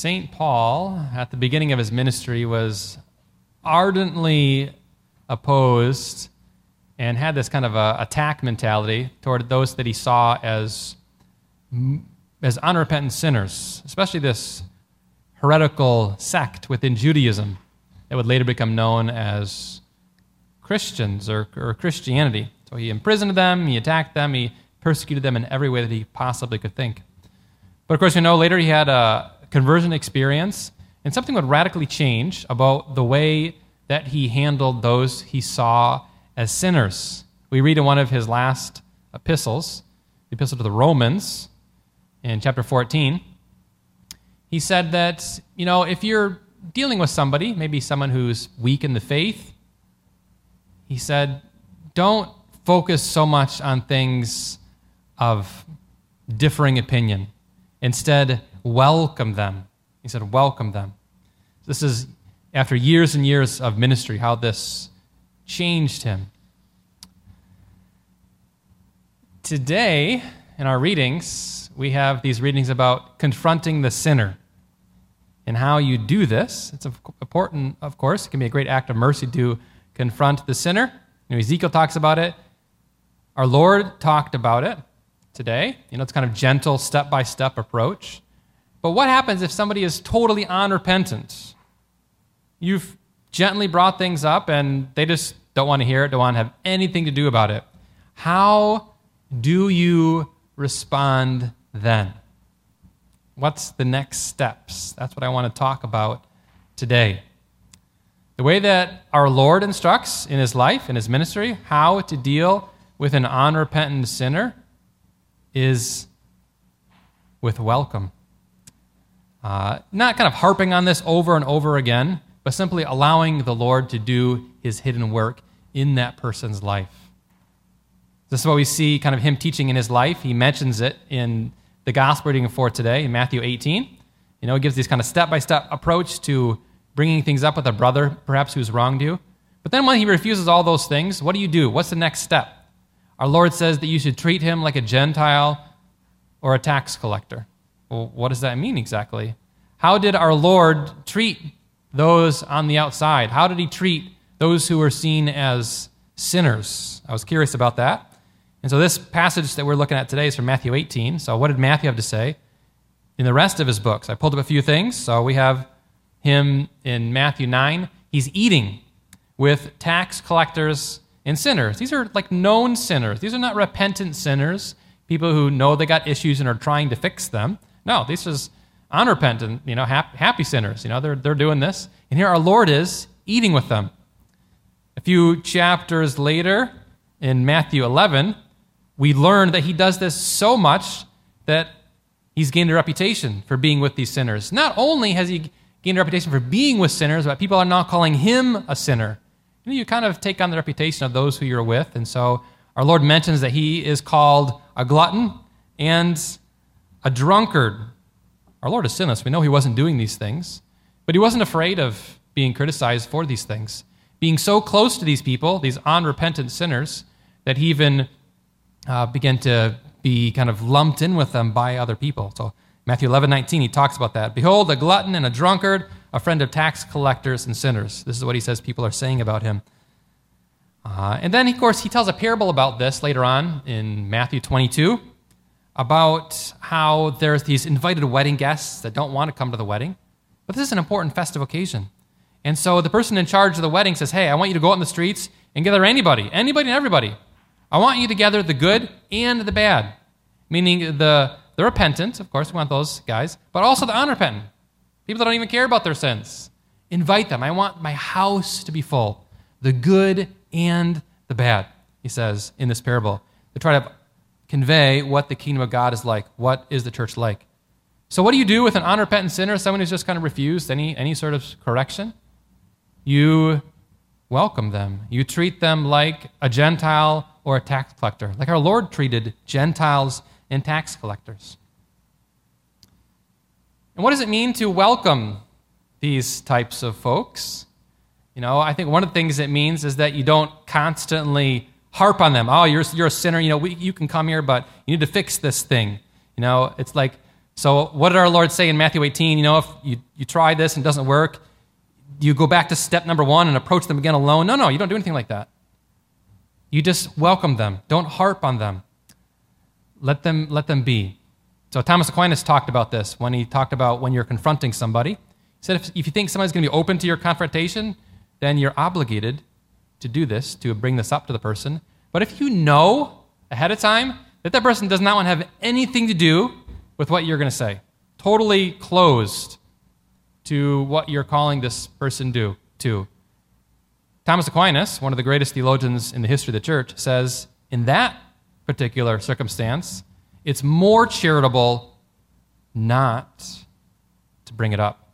St. Paul, at the beginning of his ministry, was ardently opposed and had this kind of a attack mentality toward those that he saw as, as unrepentant sinners, especially this heretical sect within Judaism that would later become known as Christians or, or Christianity. So he imprisoned them, he attacked them, he persecuted them in every way that he possibly could think. But of course, you know, later he had a conversion experience, and something would radically change about the way that he handled those he saw as sinners. We read in one of his last epistles, the epistle to the Romans, in chapter 14, he said that, you know, if you're dealing with somebody, maybe someone who's weak in the faith, he said, don't focus so much on things of differing opinion. Instead, welcome them. He said, welcome them. This is after years and years of ministry, how this changed him. Today, in our readings, we have these readings about confronting the sinner and how you do this. It's important, of course. It can be a great act of mercy to confront the sinner. You know, Ezekiel talks about it. Our Lord talked about it today. You know, it's kind of gentle, step by step approach. But what happens if somebody is totally unrepentant? You've gently brought things up and they just don't want to hear it, don't want to have anything to do about it. How do you respond then? What's the next steps? That's what I want to talk about today. The way that our Lord instructs in his life, in his ministry, how to deal with an unrepentant sinner is with welcome. Uh, not kind of harping on this over and over again, but simply allowing the Lord to do his hidden work in that person's life. This is what we see kind of him teaching in his life. He mentions it in the gospel reading for today in Matthew 18. You know, he gives this kind of step by step approach to bringing things up with a brother, perhaps who's wronged you. But then when he refuses all those things, what do you do? What's the next step? Our Lord says that you should treat him like a Gentile or a tax collector. Well, what does that mean exactly? How did our Lord treat those on the outside? How did he treat those who were seen as sinners? I was curious about that. And so this passage that we're looking at today is from Matthew 18. So what did Matthew have to say in the rest of his books? I pulled up a few things. So we have him in Matthew 9. He's eating with tax collectors and sinners. These are like known sinners. These are not repentant sinners, people who know they got issues and are trying to fix them. No, these are unrepentant, you know, happy sinners. You know, they're, they're doing this. And here our Lord is eating with them. A few chapters later, in Matthew 11, we learn that he does this so much that he's gained a reputation for being with these sinners. Not only has he gained a reputation for being with sinners, but people are now calling him a sinner. You, know, you kind of take on the reputation of those who you're with. And so our Lord mentions that he is called a glutton and a drunkard. Our Lord is sinless. We know he wasn't doing these things, but he wasn't afraid of being criticized for these things. Being so close to these people, these unrepentant sinners, that he even uh, began to be kind of lumped in with them by other people. So Matthew 11, 19, he talks about that. Behold, a glutton and a drunkard, a friend of tax collectors and sinners. This is what he says people are saying about him. Uh, and then, of course, he tells a parable about this later on in Matthew 22 about how there's these invited wedding guests that don't want to come to the wedding. But this is an important festive occasion. And so the person in charge of the wedding says, Hey, I want you to go out in the streets and gather anybody, anybody and everybody. I want you to gather the good and the bad, meaning the, the repentant, of course, we want those guys, but also the unrepentant, people that don't even care about their sins. Invite them. I want my house to be full, the good and the bad, he says in this parable, to try to convey what the kingdom of God is like. What is the church like? So, what do you do with an unrepentant sinner, someone who's just kind of refused any, any sort of correction? You welcome them. You treat them like a Gentile or a tax collector, like our Lord treated Gentiles and tax collectors. And what does it mean to welcome these types of folks? You know, I think one of the things it means is that you don't constantly harp on them. Oh, you're, you're a sinner. You know, we, you can come here, but you need to fix this thing. You know, it's like So, what did our Lord say in Matthew 18? You know, if you, you try this and it doesn't work, you go back to step number one and approach them again alone. No, no, you don't do anything like that. You just welcome them. Don't harp on them. Let them, let them be. So Thomas Aquinas talked about this when he talked about when you're confronting somebody. He said if, if you think somebody's going to be open to your confrontation, then you're obligated to do this, to bring this up to the person. But if you know ahead of time that that person does not want to have anything to do with what you're going to say, totally closed to what you're calling this person do to. Thomas Aquinas, one of the greatest theologians in the history of the church, says in that particular circumstance, it's more charitable not to bring it up.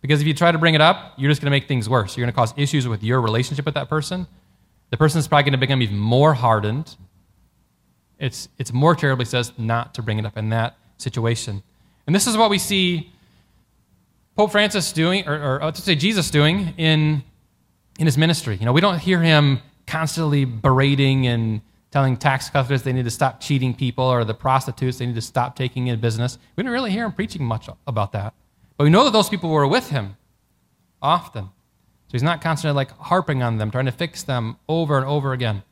Because if you try to bring it up, you're just going to make things worse. You're going to cause issues with your relationship with that person. The person is probably going to become even more hardened. It's, it's more he says, not to bring it up in that situation. And this is what we see Pope Francis doing, or, or let's say Jesus doing in, in his ministry. You know, we don't hear him constantly berating and telling tax collectors they need to stop cheating people or the prostitutes they need to stop taking in business. We don't really hear him preaching much about that. But we know that those people were with him often. So he's not constantly like harping on them, trying to fix them over and over again.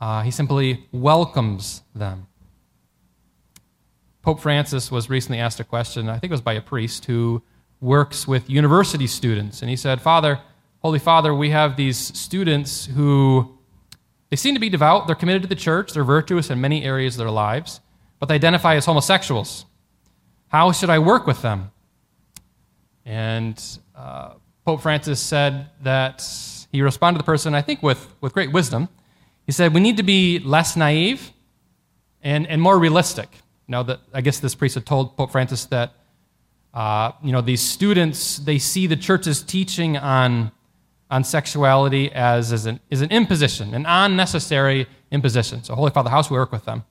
Uh, he simply welcomes them. Pope Francis was recently asked a question, I think it was by a priest, who works with university students. And he said, Father, Holy Father, we have these students who they seem to be devout, they're committed to the church, they're virtuous in many areas of their lives, but they identify as homosexuals. How should I work with them? And uh, Pope Francis said that he responded to the person, I think, with, with great wisdom. He said, We need to be less naive and, and more realistic. Know, that, I guess this priest had told Pope Francis that, uh, you know, these students, they see the church's teaching on on sexuality as, as, an, as an imposition, an unnecessary imposition. So, Holy Father, how should we work with them?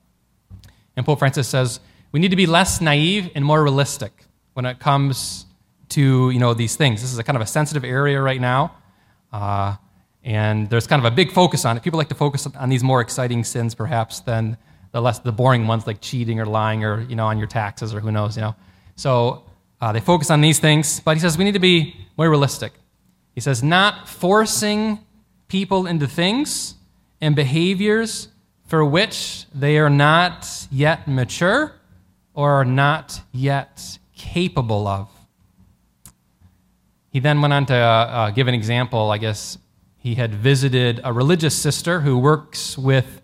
And Pope Francis says we need to be less naive and more realistic when it comes to you know these things. This is a kind of a sensitive area right now, uh, and there's kind of a big focus on it. People like to focus on these more exciting sins, perhaps, than the less the boring ones like cheating or lying or you know on your taxes or who knows, you know. So uh, they focus on these things, but he says we need to be more realistic. He says, not forcing people into things and behaviors for which they are not yet mature or are not yet capable of. He then went on to uh, uh, give an example. I guess he had visited a religious sister who works with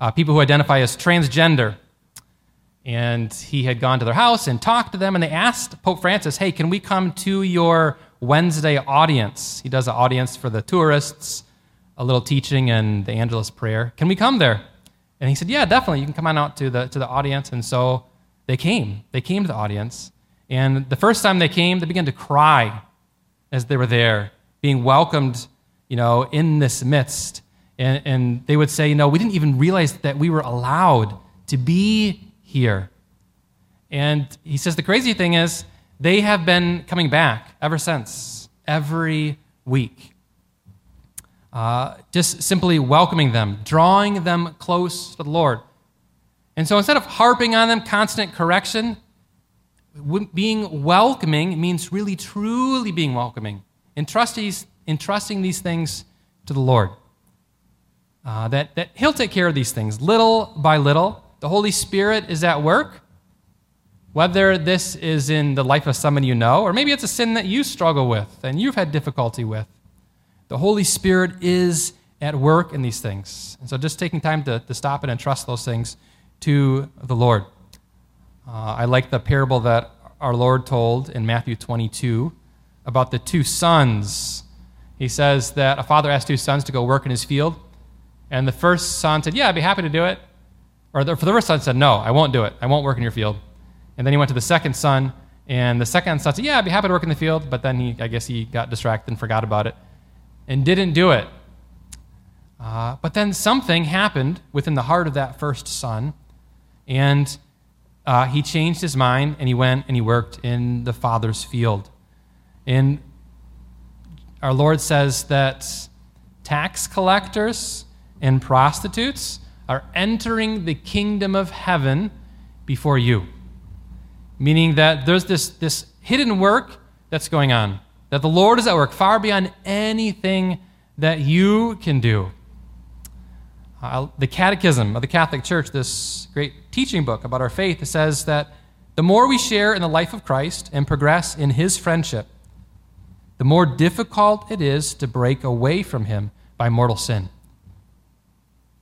uh, people who identify as transgender. And he had gone to their house and talked to them, and they asked Pope Francis, Hey, can we come to your Wednesday audience. He does an audience for the tourists, a little teaching, and the Angelus prayer. Can we come there? And he said, Yeah, definitely. You can come on out to the, to the audience. And so they came. They came to the audience. And the first time they came, they began to cry as they were there, being welcomed, you know, in this midst. And, and they would say, you know, we didn't even realize that we were allowed to be here. And he says the crazy thing is, they have been coming back ever since, every week. Uh, just simply welcoming them, drawing them close to the Lord. And so instead of harping on them, constant correction, being welcoming means really, truly being welcoming, entrusting, these things to the Lord. Uh, that, that He'll take care of these things little by little. The Holy Spirit is at work. Whether this is in the life of someone you know, or maybe it's a sin that you struggle with and you've had difficulty with, the Holy Spirit is at work in these things. And so just taking time to, to stop and entrust those things to the Lord. Uh, I like the parable that our Lord told in Matthew 22 about the two sons. He says that a father asked two sons to go work in his field, and the first son said, Yeah, I'd be happy to do it. Or the, for the first son said, No, I won't do it. I won't work in your field. And then he went to the second son, and the second son said, Yeah, I'd be happy to work in the field. But then he, I guess he got distracted and forgot about it and didn't do it. Uh, but then something happened within the heart of that first son, and uh, he changed his mind and he went and he worked in the father's field. And our Lord says that tax collectors and prostitutes are entering the kingdom of heaven before you. meaning that there's this, this hidden work that's going on, that the Lord is at work far beyond anything that you can do. The Catechism of the Catholic Church, this great teaching book about our faith, says that the more we share in the life of Christ and progress in his friendship, the more difficult it is to break away from him by mortal sin.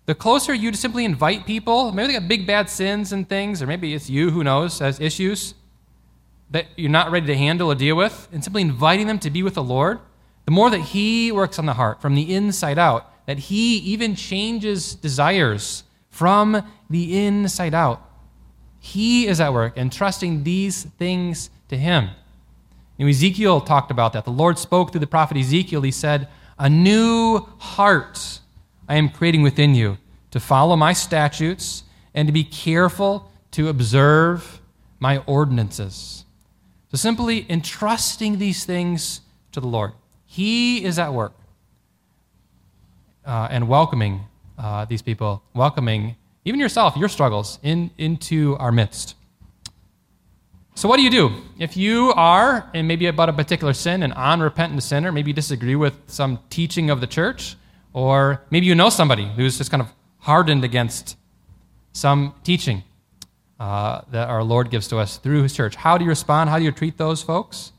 The closer you to simply invite people, maybe they got big bad sins and things, or maybe it's you, who knows, has issues that you're not ready to handle or deal with, and simply inviting them to be with the Lord, the more that He works on the heart from the inside out, that He even changes desires from the inside out. He is at work, entrusting these things to Him. You Ezekiel talked about that. The Lord spoke through the prophet Ezekiel. He said, A new heart I am creating within you to follow my statutes and to be careful to observe my ordinances. So simply entrusting these things to the Lord. He is at work uh, and welcoming uh, these people, welcoming even yourself, your struggles, in, into our midst. So, what do you do? If you are, and maybe about a particular sin, an unrepentant sinner, maybe you disagree with some teaching of the church, or maybe you know somebody who's just kind of hardened against some teaching uh, that our Lord gives to us through His church. How do you respond? How do you treat those folks?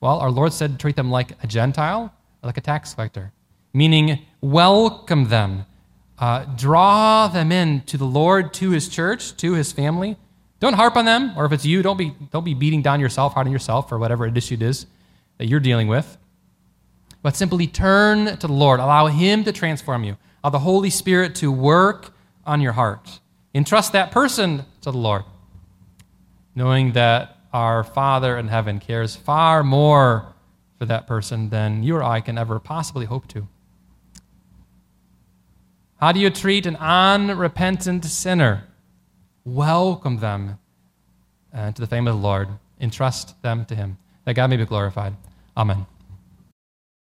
Well, our Lord said treat them like a Gentile, like a tax collector meaning welcome them, uh, draw them in to the Lord, to His church, to His family. Don't harp on them, or if it's you, don't be, don't be beating down yourself, hard on yourself for whatever issue it is that you're dealing with. But simply turn to the Lord. Allow Him to transform you. Allow the Holy Spirit to work on your heart. Entrust that person to the Lord, knowing that our Father in heaven cares far more for that person than you or I can ever possibly hope to. How do you treat an unrepentant sinner? Welcome them uh, to the fame of the Lord. Entrust them to Him, that God may be glorified. Amen.